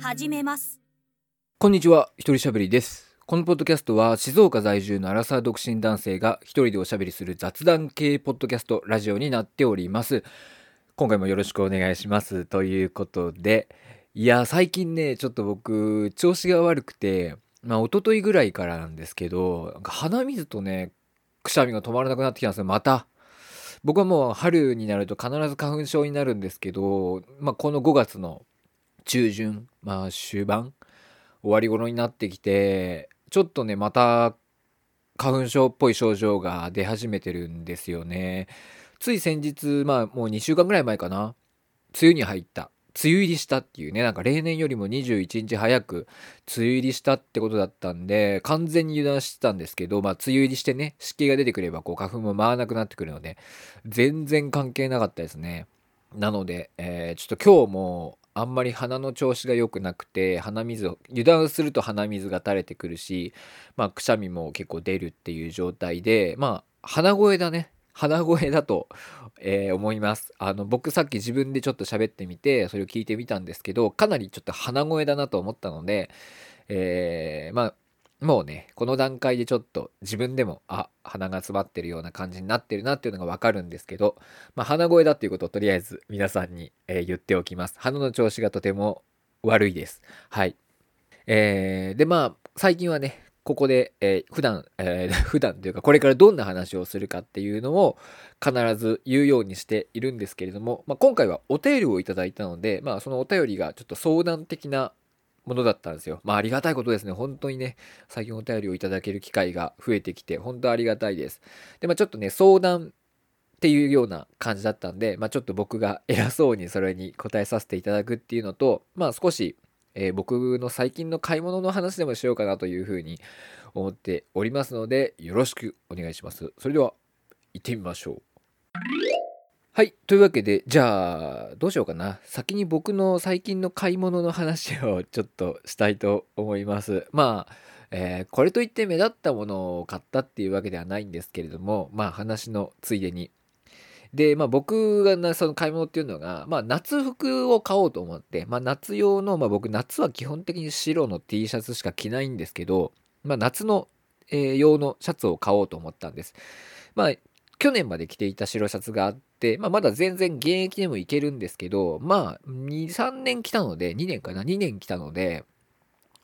始めますこんにちは、一人しゃべりです。このポッドキャストは静岡在住のアラサー独身男性が一人でおしゃべりする雑談系ポッドキャストラジオになっております。今回もよろしくお願いします。ということで、いや、最近ね、ちょっと僕、調子が悪くて、まあ、一昨日ぐらいからなんですけど、なんか鼻水とね、くしゃみが止まらなくなってきたんですよ、また。僕はもう春になると必ず花粉症になるんですけど、まあ、この5月の中旬、まあ、終盤、終わり頃になってきてちょっとねまた花粉症っぽい症状が出始めてるんですよね。つい先日まあもう2週間ぐらい前かな。梅雨に入った。梅雨入りしたっていうねなんか例年よりも21日早く梅雨入りしたってことだったんで完全に油断してたんですけどまあ梅雨入りしてね湿気が出てくればこう花粉も舞わなくなってくるので全然関係なかったですね。なので、えーちょっと今日もあんまり鼻の調子が良くなくて鼻水を油断すると鼻水が垂れてくるしまあくしゃみも結構出るっていう状態でまあ鼻声だね。鼻声だと、えー思います。あの僕さっき自分でちょっと喋ってみてそれを聞いてみたんですけどかなりちょっと鼻声だなと思ったので、えーまあもうねこの段階でちょっと自分でもあ鼻が詰まってるような感じになってるなっていうのがわかるんですけどまあ、鼻声だっていうことをとりあえず皆さんに、えー言っておきます。鼻の調子がとても悪いです。はい。えーで、まあ、最近はね、ここで、えー普段、えー 普段というか、これからどんな話をするかっていうのを必ず言うようにしているんですけれども、まあ、今回はお便りをいただいたので、まあ、そのお便りがちょっと相談的なものだったんですよ。まあ、ありがたいことですね。本当にね、最近お便りをいただける機会が増えてきて、本当ありがたいです。で、まあ、ちょっとね、相談っていうような感じだったんで、まあ、ちょっと僕が偉そうにそれに答えさせていただくっていうのと、まあ、少し、えー僕の最近の買い物の話でもしようかなというふうに思っておりますので、よろしくお願いします。それでは、行ってみましょう。はい。というわけで、じゃあ、どうしようかな。先に僕の最近の買い物の話をちょっとしたいと思います。まあ、えーこれといって目立ったものを買ったっていうわけではないんですけれども、まあ話のついでに。で、まあ僕がなその買い物っていうのが、まあ夏服を買おうと思って、まあ夏用の、まあ僕夏は基本的に白の T シャツしか着ないんですけど、まあ夏の、えー用のシャツを買おうと思ったんです。まあ去年まで着ていた白シャツがあって、まあまだ全然現役でもいけるんですけど、まあ2、3年着たので、2年かな ?2 年着たので、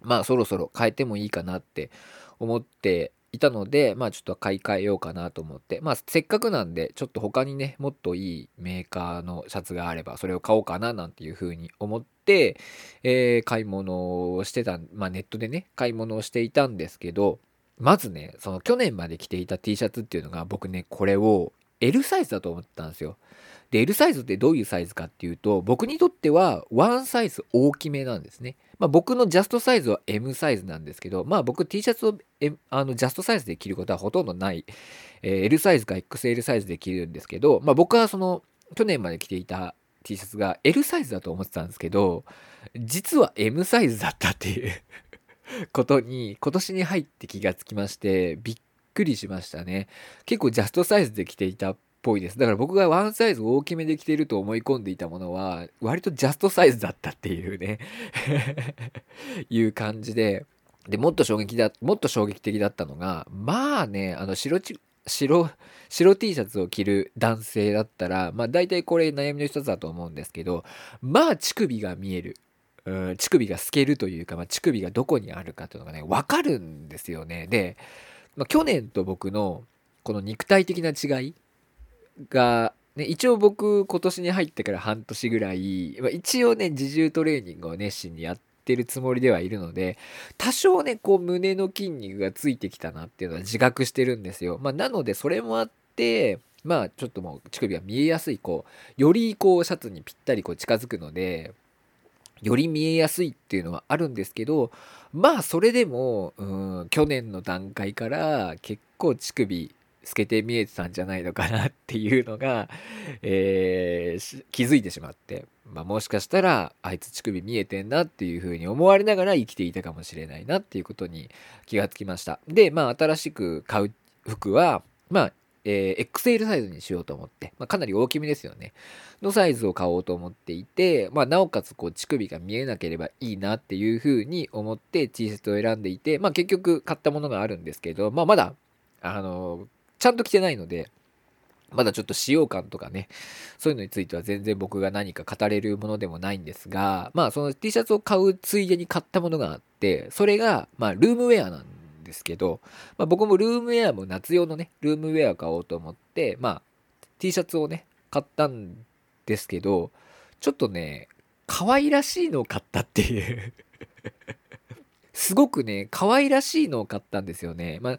まあそろそろ変えてもいいかなって思っていたので、まあちょっと買い替えようかなと思って、まあせっかくなんで、ちょっと他にね、もっといいメーカーのシャツがあれば、それを買おうかななんていうふうに思って、えー買い物をしてた、まあネットでね、買い物をしていたんですけど、まずね、その去年まで着ていた T シャツっていうのが、僕ね、これを L サイズだと思ってたんですよ。で、L サイズってどういうサイズかっていうと、僕にとってはワンサイズ大きめなんですね。まあ僕のジャストサイズは M サイズなんですけど、まあ僕 T シャツを M あのジャストサイズで着ることはほとんどない、えー L サイズか XL サイズで着るんですけど、まあ僕はその去年まで着ていた T シャツが L サイズだと思ってたんですけど、実は M サイズだったっていう ことに今年に入って気がつきまして、びっくりしましたね。結構ジャストサイズで着ていたっぽいです。だから僕がワンサイズ大きめで着ていると思い込んでいたものは、割とジャストサイズだったっていうね、いう感じで、で、もっと衝撃だ、もっと衝撃的だったのが、まあね、あの白ち、白、白 T シャツを着る男性だったら、まあ大体これ悩みの一つだと思うんですけど、まあ乳首が見える。うん乳首が透けるというか、まあ、乳首がどこにあるかというのがね、わかるんですよね。で、まあ、去年と僕のこの肉体的な違いが、ね、一応僕今年に入ってから半年ぐらい、まあ、一応ね、自重トレーニングを熱心にやってるつもりではいるので、多少ね、こう胸の筋肉がついてきたなっていうのは自覚してるんですよ。まあ、なのでそれもあって、まあちょっともう乳首が見えやすい、こう、よりこうシャツにぴったりこう近づくので、より見えやすいっていうのはあるんですけど、まあそれでも、うん、去年の段階から結構乳首透けて見えてたんじゃないのかなっていうのが、えー気づいてしまって、まあ、もしかしたらあいつ乳首見えてんなっていうふうに思われながら生きていたかもしれないなっていうことに気がつきました。で、まあ新しく買う服は、まあえー、XL サイズにしようと思って、まあ、かなり大きめですよね。のサイズを買おうと思っていて、まあ、なおかつこう乳首が見えなければいいなっていうふうに思って T シャツを選んでいて、まあ、結局買ったものがあるんですけど、まあ、まだ、あのちゃんと着てないので、まだちょっと使用感とかね、そういうのについては全然僕が何か語れるものでもないんですが、まあその T シャツを買うついでに買ったものがあって、それが、まあルームウェアなんですけど、まあ、僕もルームウェアも夏用のね、ルームウェア買おうと思って、まあ T シャツをね、買ったんですけど、ちょっとね、可愛らしいのを買ったっていう すごくね、可愛らしいのを買ったんですよね。まあ、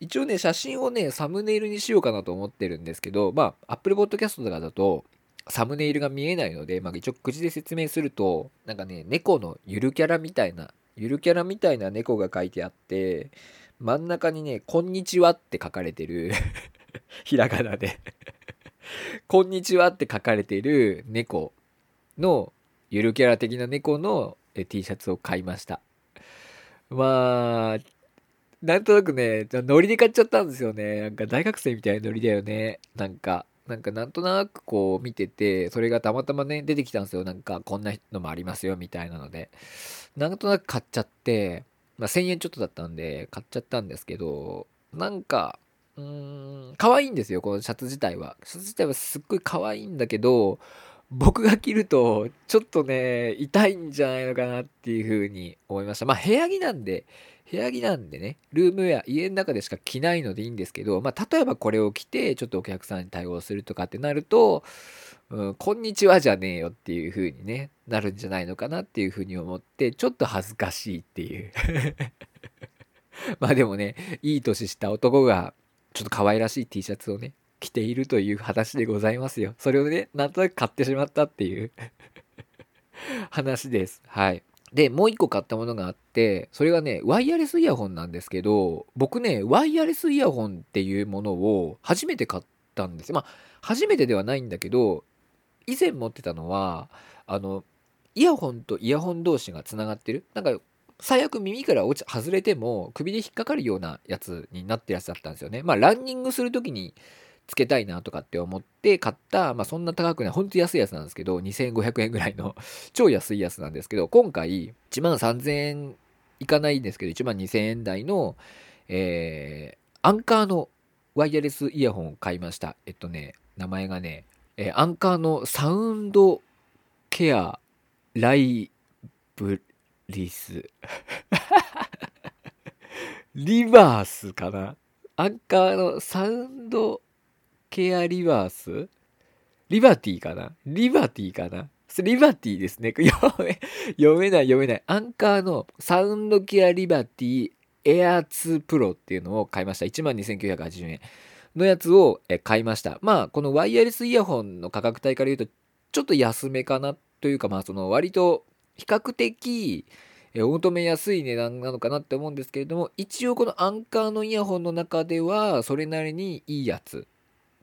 一応ね、写真をね、サムネイルにしようかなと思ってるんですけど、まあ、Apple Podcast とかだと、サムネイルが見えないので、まあ、一応口で説明すると、なんかね、猫のゆるキャラみたいな、ゆるキャラみたいな猫が書いてあって、真ん中にね、こんにちはって書かれてる ひらがなでこんにちはって書かれてる猫の、ゆるキャラ的な猫の T シャツを買いました。まあ、なんとなくね、ノリで買っちゃったんですよね。なんか大学生みたいなノリだよね。なんか、なんかなんとなくこう見てて、それがたまたまね、出てきたんですよ。なんかこんなのもありますよ、みたいなので。なんとなく買っちゃって、まあ1000円ちょっとだったんで、買っちゃったんですけど、なんか、うーん、可愛いんですよ、このシャツ自体は。シャツ自体はすっごい可愛いんだけど、僕が着ると、ちょっとね、痛いんじゃないのかなっていう風に思いました。まあ部屋着なんで、部屋着なんでね、ルームウェア、家の中でしか着ないのでいいんですけど、まあ、例えばこれを着て、ちょっとお客さんに対応するとかってなると、うん、こんにちはじゃねえよっていう風にね、なるんじゃないのかなっていう風に思って、ちょっと恥ずかしいっていう まあでもね、いい年した男が、ちょっと可愛らしい T シャツをね、着ているという話でございますよ。それをね、なんとなく買ってしまったっていう 話です。はい。で、もう一個買ったものがあって、それがね、ワイヤレスイヤホンなんですけど、僕ね、ワイヤレスイヤホンっていうものを初めて買ったんですよ。まあ、初めてではないんだけど、以前持ってたのは、あの、イヤホンとイヤホン同士がつながってる。なんか、最悪耳から落ち外れても首で引っかかるようなやつになってるやつだったんですよね。まあ、ランニングする時につけたいなとかって思って買った、まあそんな高くない、ほんと安いやつなんですけど、2500円ぐらいの 超安いやつなんですけど、今回1万3000円いかないんですけど、1万2000円台の、えー、アンカーのワイヤレスイヤホンを買いました。えっとね、名前がね、えー、アンカーのサウンドケアライブリス。リバースかな？アンカーのサウンドケアリバース？リバティかな？リバティかな？リバティですね。読め、読めない読めない。アンカーのサウンドケアリバティエア2プロっていうのを買いました。12,980円のやつを買いました。まあ、このワイヤレスイヤホンの価格帯から言うと、ちょっと安めかなというか、まあ、その割と比較的お求めやすい値段なのかなって思うんですけれども、一応このアンカーのイヤホンの中では、それなりにいいやつ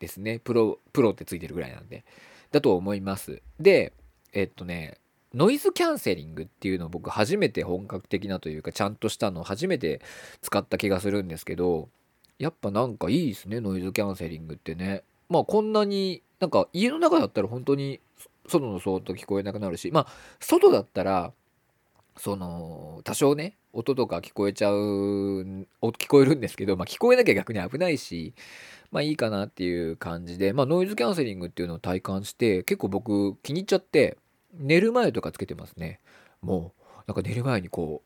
ですね。プロ、プロってついてるぐらいなんで。だと思います。で、えっとね、ノイズキャンセリングっていうのを僕初めて本格的なというかちゃんとしたのを初めて使った気がするんですけどやっぱなんかいいですねノイズキャンセリングってねまあこんなになんか家の中だったら本当に外の騒音聞こえなくなるしまあ外だったらその多少ね音とか聞こえちゃう聞こえるんですけど、まあ、聞こえなきゃ逆に危ないしまあいいかなっていう感じで、まあノイズキャンセリングっていうのを体感して、結構僕気に入っちゃって、寝る前とかつけてますね。もう、なんか寝る前にこ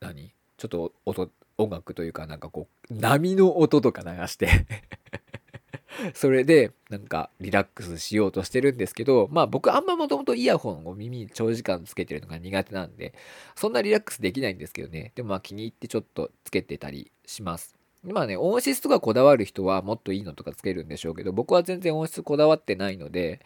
う、何？ちょっと音、音楽というかなんかこう、波の音とか流して それでなんかリラックスしようとしてるんですけど、まあ僕あんまもともとイヤホンを耳に長時間つけてるのが苦手なんで、そんなリラックスできないんですけどね。でもまあ気に入ってちょっとつけてたりします。まあね、音質とかこだわる人はもっといいのとかつけるんでしょうけど、僕は全然音質こだわってないので、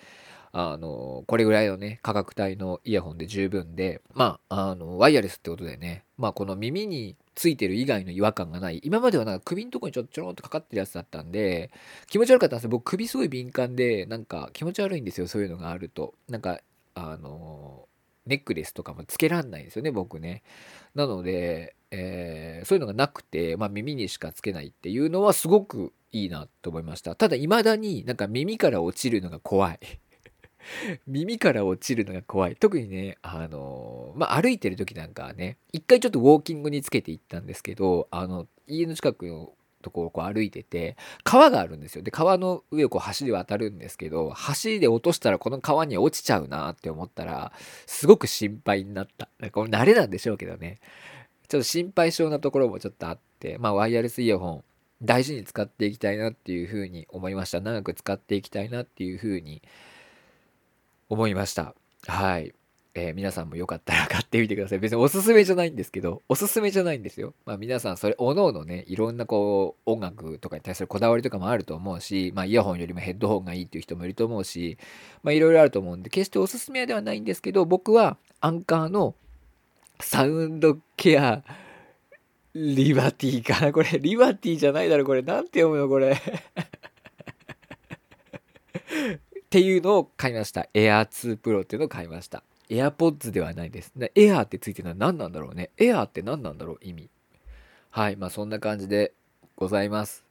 あの、これぐらいのね、価格帯のイヤホンで十分で、まあ、あの、ワイヤレスってことでね、まあこの耳についてる以外の違和感がない。今まではなんか首のとこにちょっちょろんとかかってるやつだったんで、気持ち悪かったんですよ。僕首すごい敏感で、なんか気持ち悪いんですよ、そういうのがあると。なんか、あの、ネックレスとかもつけらんないんですよね、僕ね。なので、えー、そういうのがなくて、まあ、耳にしかつけないっていうのはすごくいいなと思いました。ただ未だになんか耳から落ちるのが怖い。耳から落ちるのが怖い。特にねあのまあ歩いてる時なんかはね一回ちょっとウォーキングにつけていったんですけどあの家の近くのとこをこう歩いてて川があるんですよ。で川の上をこう橋で渡るんですけど橋で落としたらこの川に落ちちゃうなって思ったらすごく心配になった。これ慣れなんでしょうけどね。ちょっと心配性なところもちょっとあってまあワイヤレスイヤホン大事に使っていきたいなっていうふうに思いました長く使っていきたいなっていうふうに思いましたはいえー、皆さんもよかったら買ってみてください。別におすすめじゃないんですけど、おすすめじゃないんですよ。まあ皆さんそれ、おのおのね、いろんなこう、音楽とかに対するこだわりとかもあると思うし、まあイヤホンよりもヘッドホンがいいっていう人もいると思うし、まあいろいろあると思うんで、決しておすすめではないんですけど、僕はアンカーのサウンドケア、リバティかな これ、リバティじゃないだろこれ。なんて読むのこれ。っていうのを買いました。Air 2 Pro っていうのを買いました。AirPods ではないです。エアーってついてるのは何なんだろうね。エアーって何なんだろう意味。はい。まあそんな感じでございます。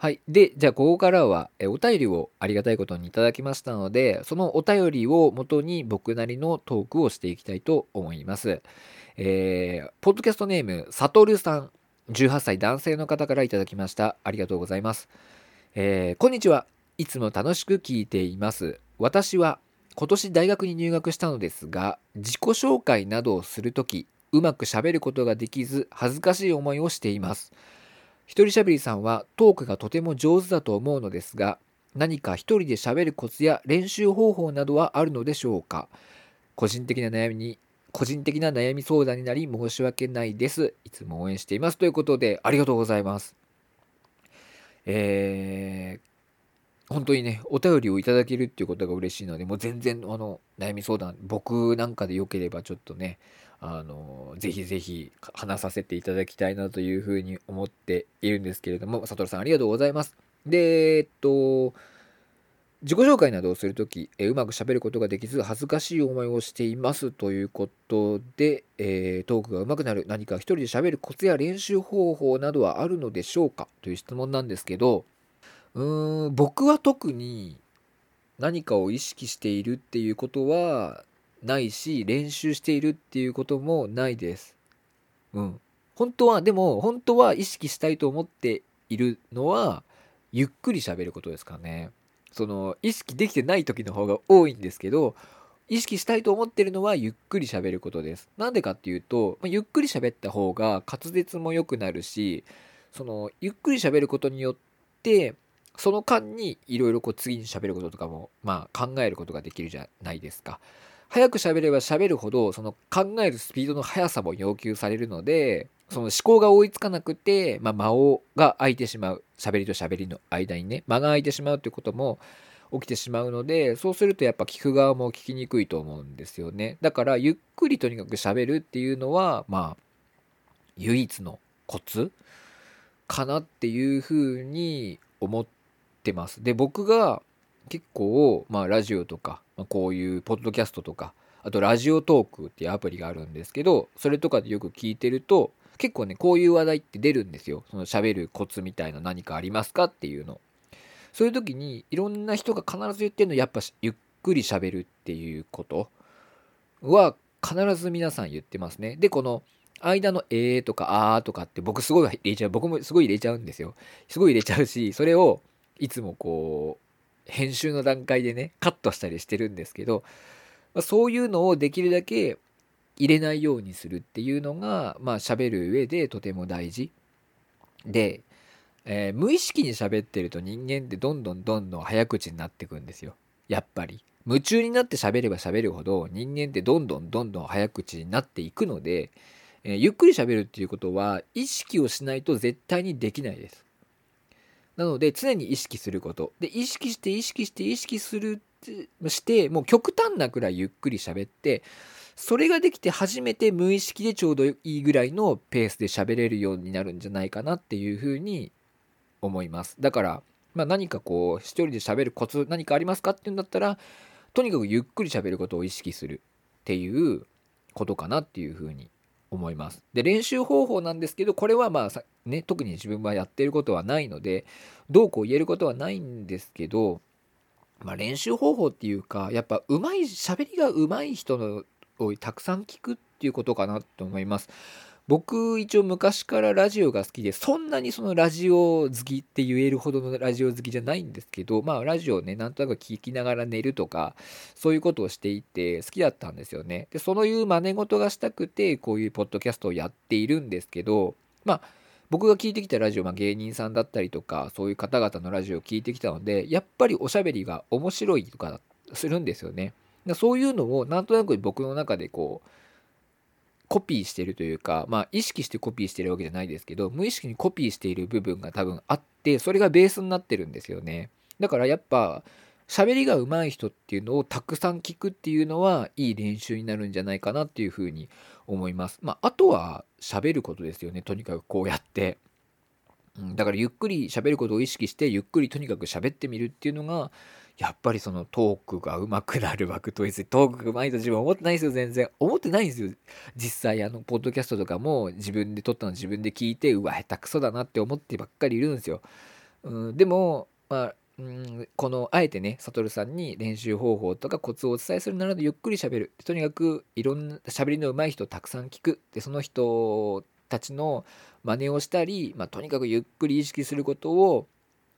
はい。で、じゃあここからはえお便りをありがたいことにいただきましたので、そのお便りを元に僕なりのトークをしていきたいと思います。えー、ポッドキャストネーム、サトルさん、18歳男性の方からいただきました。ありがとうございます。えー、こんにちは。いつも楽しく聞いています。私は今年大学に入学したのですが自己紹介などをする時うまくしゃべることができず恥ずかしい思いをしています一人しゃべりさんはトークがとても上手だと思うのですが何か一人でしゃべるコツや練習方法などはあるのでしょうか？個人的な悩みに個人的な悩み相談になり申し訳ないです。いつも応援していますということでありがとうございます。えー、本当にね、お便りをいただけるっていうことが嬉しいので、もう全然、あの、悩み相談、僕なんかでよければちょっとね、あの、ぜひぜひ話させていただきたいなというふうに思っているんですけれども、サトルさんありがとうございます。で、えっと、自己紹介などをするとき、えうまくしゃべることができず、恥ずかしい思いをしていますということで、えー、トークが上手くなる、何か一人でしゃべるコツや練習方法などはあるのでしょうかという質問なんですけど、うーん僕は特に何かを意識しているっていうことはないし練習しているっていうこともないです。うん。本当はでも本当は意識したいと思っているのはゆっくり喋ることですかね。その意識できてない時の方が多いんですけど意識したいと思ってるのはゆっくり喋ることです。なんでかっていうと、まあゆっくり喋った方が滑舌も良くなるしそのゆっくり喋ることによってその間にいろいろこう次に喋ることとかもまあ考えることができるじゃないですか。早く喋れば喋るほどその考えるスピードの速さも要求されるのでその思考が追いつかなくて、まあ、間をが空いてしまう。喋りと喋りの間にね間が空いてしまうということも起きてしまうのでそうするとやっぱ聞く側も聞きにくいと思うんですよね。だからゆっくりとにかく喋るっていうのはまあ唯一のコツ？かなっていうふうに思ってってます。で、僕が結構、まあ、ラジオとか、まあ、こういうポッドキャストとか、あとラジオトークっていうアプリがあるんですけど、それとかでよく聞いてると、結構ね、こういう話題って出るんですよ。その喋るコツみたいな何かありますかっていうの。そういう時に、いろんな人が必ず言ってるのやっぱゆっくり喋るっていうことは必ず皆さん言ってますね。で、この間のえーとかあーとかって僕すごい入れちゃう。僕もすごい入れちゃうんですよ。すごい入れちゃうし、それをいつもこう編集の段階でねカットしたりしてるんですけど、まあ、そういうのをできるだけ入れないようにするっていうのがまあ喋る上でとても大事。で、えー、無意識に喋ってると人間ってどんどんどんどん早口になってくんですよ。やっぱり。夢中になって喋れば喋るほど人間ってどんどんどんどん早口になっていくので、えー、ゆっくり喋るっていうことは意識をしないと絶対にできないです。なので常に意識すること。で意識して意識して意識するしてもう極端なくらいゆっくり喋ってそれができて初めて無意識でちょうどいいぐらいのペースで喋れるようになるんじゃないかなっていうふうに思います。だから、まあ、何かこう一人で喋るコツ何かありますかっていうんだったらとにかくゆっくり喋ることを意識するっていうことかなっていうふうに思います。で練習方法なんですけどこれはまあね特に自分はやってることはないのでどうこう言えることはないんですけど、まあ、練習方法っていうかやっぱうまい喋りがうまい人のをたくさん聞くっていうことかなと思います。僕一応昔からラジオが好きでそんなにそのラジオ好きって言えるほどのラジオ好きじゃないんですけどまあラジオねなんとなく聞きながら寝るとかそういうことをしていて好きだったんですよね。でそのいう真似事がしたくてこういうポッドキャストをやっているんですけどまあ僕が聞いてきたラジオ、まあ、芸人さんだったりとかそういう方々のラジオを聞いてきたのでやっぱりおしゃべりが面白いとかするんですよね。そういうのをなんとなく僕の中でこうコピーしてるというか、まあ、意識してコピーしてるわけじゃないですけど無意識にコピーしている部分が多分あってそれがベースになってるんですよねだからやっぱ喋りが上手い人っていうのをたくさん聞くっていうのはいい練習になるんじゃないかなっていうふうに思います。まあ、あとは喋ることですよねとにかくこうやって。うん、だからゆっくり喋ることを意識してゆっくりとにかく喋ってみるっていうのがやっぱりそのトークが上手くなる枠とトークが上手いと自分は思ってないですよ。全然。思ってないんですよ。実際あのポッドキャストとかも自分で撮ったの自分で聞いてうわ下手くそだなって思ってばっかりいるんですよ、うん、でもまあうんこのあえてねサトルさんに練習方法とかコツをお伝えするならゆっくりしゃべる。とにかくいろんな喋りの上手い人をたくさん聞く。でその人たちの真似をしたり、まあ、とにかくゆっくり意識することを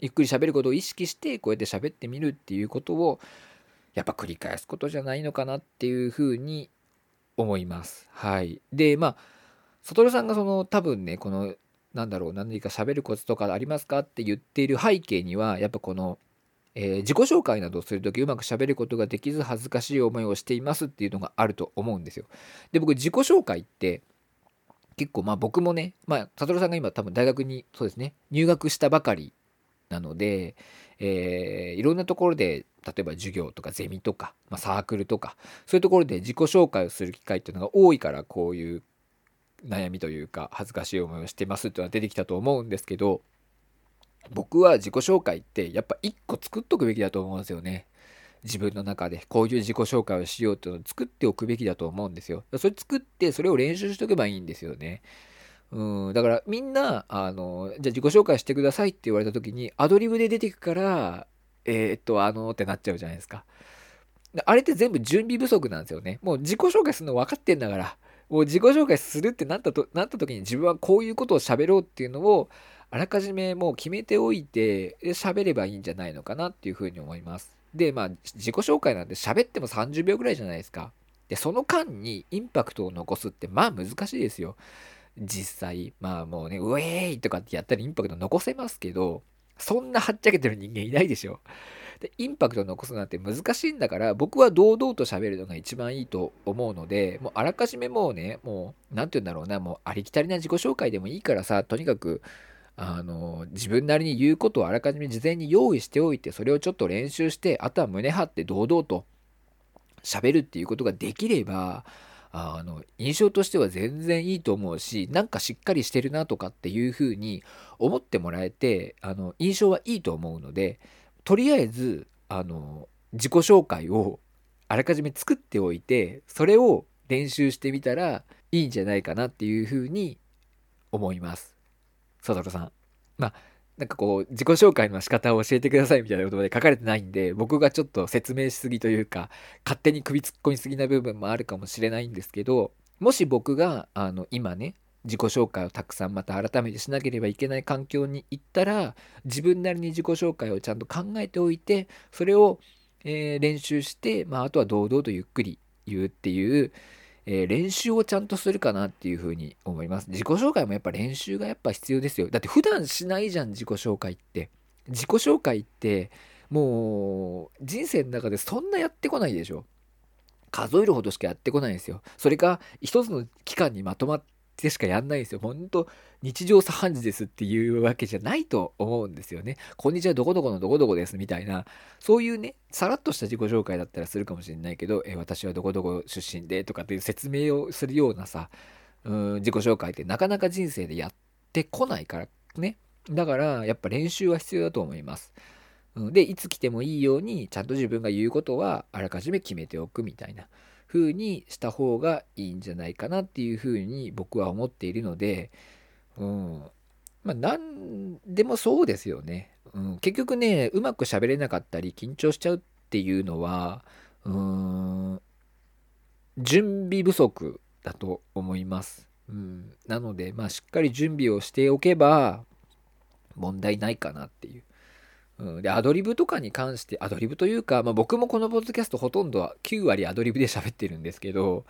ゆっくり喋ることを意識してこうやって喋ってみるっていうことをやっぱ繰り返すことじゃないのかなっていうふうに思います。はい。で、まあ、悟さんがその多分ね、このなんだろう、何か喋るコツとかありますかって言っている背景には、やっぱこの、えー、自己紹介などをする時うまく喋ることができず恥ずかしい思いをしていますっていうのがあると思うんですよ。で、僕自己紹介って結構まあ僕もね、まあ、悟さんが今多分大学にそうですね、入学したばかりなので、えー、いろんなところで例えば授業とかゼミとか、まあ、サークルとかそういうところで自己紹介をする機会っていうのが多いからこういう悩みというか恥ずかしい思いをしてますっていうのは出てきたと思うんですけど僕は自己紹介ってやっぱ一個作っとくべきだと思うんですよね。自分の中でこういう自己紹介をしようっていうのを作っておくべきだと思うんですよ。それ作ってそれを練習しとけばいいんですよね。うん、だからみんな、あの、じゃあ自己紹介してくださいって言われた時に、アドリブで出てくから、えー、っと、あのってなっちゃうじゃないですか。あれって全部準備不足なんですよね。もう自己紹介するの分かってんだから、もう自己紹介するってなったとなった時に自分はこういうことを喋ろうっていうのを、あらかじめもう決めておいて、喋ればいいんじゃないのかなっていうふうに思います。で、まあ、自己紹介なんて喋っても30秒ぐらいじゃないですか。で、その間にインパクトを残すって、まあ難しいですよ。実際、まあもうね、ウェーイとかってやったらインパクト残せますけど、そんなはっちゃけてる人間いないでしょ。で、インパクト残すなんて難しいんだから、僕は堂々と喋るのが一番いいと思うので、もうあらかじめもうね、もう、なんて言うんだろうな、もうありきたりな自己紹介でもいいからさ、とにかく、あの、自分なりに言うことをあらかじめ事前に用意しておいて、それをちょっと練習して、あとは胸張って堂々と喋るっていうことができれば、あの印象としては全然いいと思うしなんかしっかりしてるなとかっていうふうに思ってもらえてあの印象はいいと思うのでとりあえずあの自己紹介をあらかじめ作っておいてそれを練習してみたらいいんじゃないかなっていうふうに思います。佐藤さん。まあなんかこう自己紹介の仕方を教えてくださいみたいなことまで書かれてないんで僕がちょっと説明しすぎというか勝手に首突っ込みすぎな部分もあるかもしれないんですけどもし僕があの今ね自己紹介をたくさんまた改めてしなければいけない環境に行ったら自分なりに自己紹介をちゃんと考えておいてそれを、えー、練習して、まあ、あとは堂々とゆっくり言うっていうえー、練習をちゃんとするかなっていうふうに思います。自己紹介もやっぱ練習がやっぱ必要ですよ。だって普段しないじゃん、自己紹介って。自己紹介って、もう人生の中でそんなやってこないでしょ。数えるほどしかやってこないんですよ。それか一つの期間にまとまっでしかやんないんですよ。本当日常茶飯事ですっていうわけじゃないと思うんですよね。こんにちは、どこどこのどこどこですみたいな、そういうね、さらっとした自己紹介だったらするかもしれないけど、え私はどこどこ出身でとかっていう説明をするようなさ、うん自己紹介ってなかなか人生でやってこないからね。だから、やっぱ練習は必要だと思います。で、いつ来てもいいように、ちゃんと自分が言うことはあらかじめ決めておくみたいな。風にした方がいいんじゃないかなっていう風に僕は思っているので、うん。まあ、何でもそうですよね。うん、結局ね、うまく喋れなかったり、緊張しちゃうっていうのは、うん、準備不足だと思います。うん、なので、まあ、しっかり準備をしておけば、問題ないかなっていう。うん、で、アドリブとかに関して、アドリブというか、まあ、僕もこのポッドキャストほとんどは9割アドリブで喋ってるんですけど、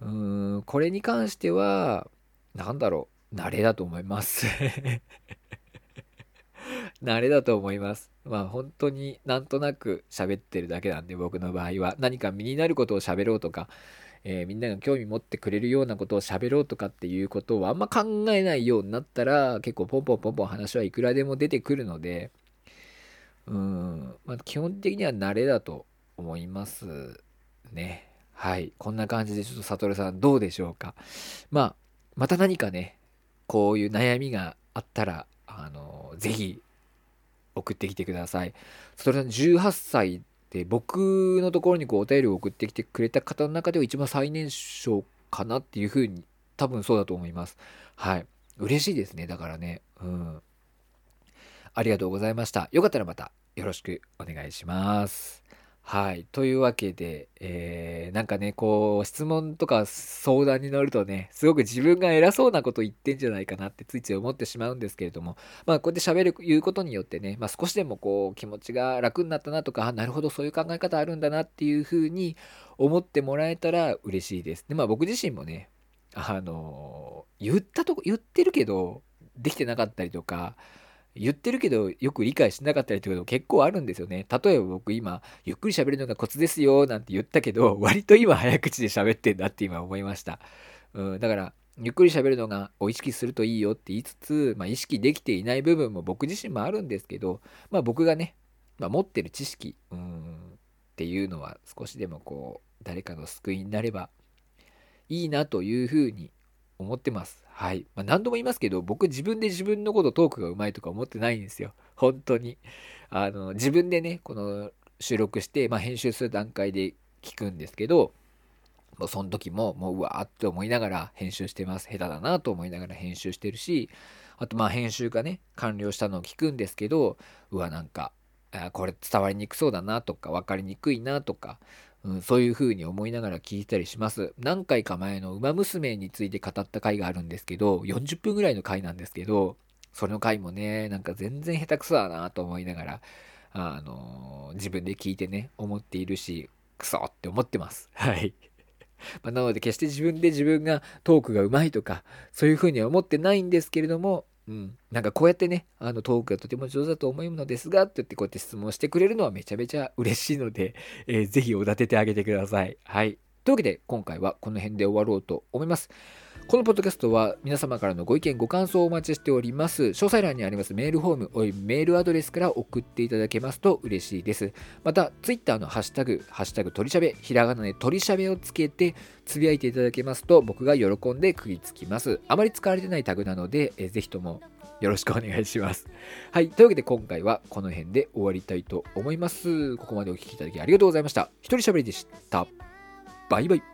うん、これに関しては、何だろう、慣れだと思います。慣れだと思います。まあ本当になんとなく喋ってるだけなんで僕の場合は。何か身になることを喋ろうとか、えー、みんなが興味持ってくれるようなことを喋ろうとかっていうことをあんま考えないようになったら結構ポンポンポンポン話はいくらでも出てくるのでうん、まあ、基本的には慣れだと思いますね。はい。こんな感じでちょっとサトルさんどうでしょうか。まあ、また何かね、こういう悩みがあったら、あの、ぜひ送ってきてください。サトルさん18歳で僕のところにこうお便りを送ってきてくれた方の中では一番最年少かなっていうふうに多分そうだと思います。はい。嬉しいですね。だからね。うん。ありがとうございました。よかったらまたよろしくお願いします。はい。というわけで、えー、なんかね、こう、質問とか相談に乗るとね、すごく自分が偉そうなこと言ってんじゃないかなってついつい思ってしまうんですけれども、まあ、こうやって喋る、言うことによってね、まあ、少しでもこう、気持ちが楽になったなとか、なるほど、そういう考え方あるんだなっていうふうに思ってもらえたら嬉しいです。で、まあ、僕自身もね、あの言ったとこ、言ってるけど、できてなかったりとか、言ってるけどよく理解してなかったりってこと結構あるんですよね。例えば僕今、ゆっくり喋るのがコツですよなんて言ったけど、割と今早口で喋ってんだって今思いました。うん、だから、ゆっくり喋るのがを意識するといいよって言いつつ、まあ、意識できていない部分も僕自身もあるんですけど、まあ、僕がね、まあ、持ってる知識うんっていうのは少しでもこう誰かの救いになればいいなというふうに思ってます。はい。まあ、何度も言いますけど、僕自分で自分のことトークがうまいとか思ってないんですよ。本当に。あの、自分でね、この収録して、まあ、編集する段階で聞くんですけど、もうその時ももううわーって思いながら編集してます。下手だなと思いながら編集してるし、あとまあ編集がね、完了したのを聞くんですけど、うわ、なんか、これ伝わりにくそうだなとか、分かりにくいなとか、うん、そういう風に思いながら聞いたりします。何回か前の「ウマ娘」について語った回があるんですけど、40分ぐらいの回なんですけど、その回もね、なんか全然下手くそだなと思いながら、あのー、自分で聞いてね、思っているし、クソって思ってます。はい。まあ、なので決して自分で自分がトークがうまいとか、そういう風には思ってないんですけれども、うん、なんかこうやってね、あのトークがとても上手だと思うのですが、って言ってこうやって質問してくれるのはめちゃめちゃ嬉しいので、えー、ぜひおだててあげてください。はい。というわけで今回はこの辺で終わろうと思います。このポッドキャストは皆様からのご意見ご感想をお待ちしております。詳細欄にありますメールフォームおよびメールアドレスから送っていただけますと嬉しいです。また、Twitter のハッシュタグ、ハッシュタグ鳥しゃべ、ひらがなで鳥しゃべをつけてつぶやいていただけますと僕が喜んで食いつきます。あまり使われてないタグなので、えー、ぜひともよろしくお願いします。はい。というわけで今回はこの辺で終わりたいと思います。ここまでお聴きいただきありがとうございました。一人喋りでした。バイバイ。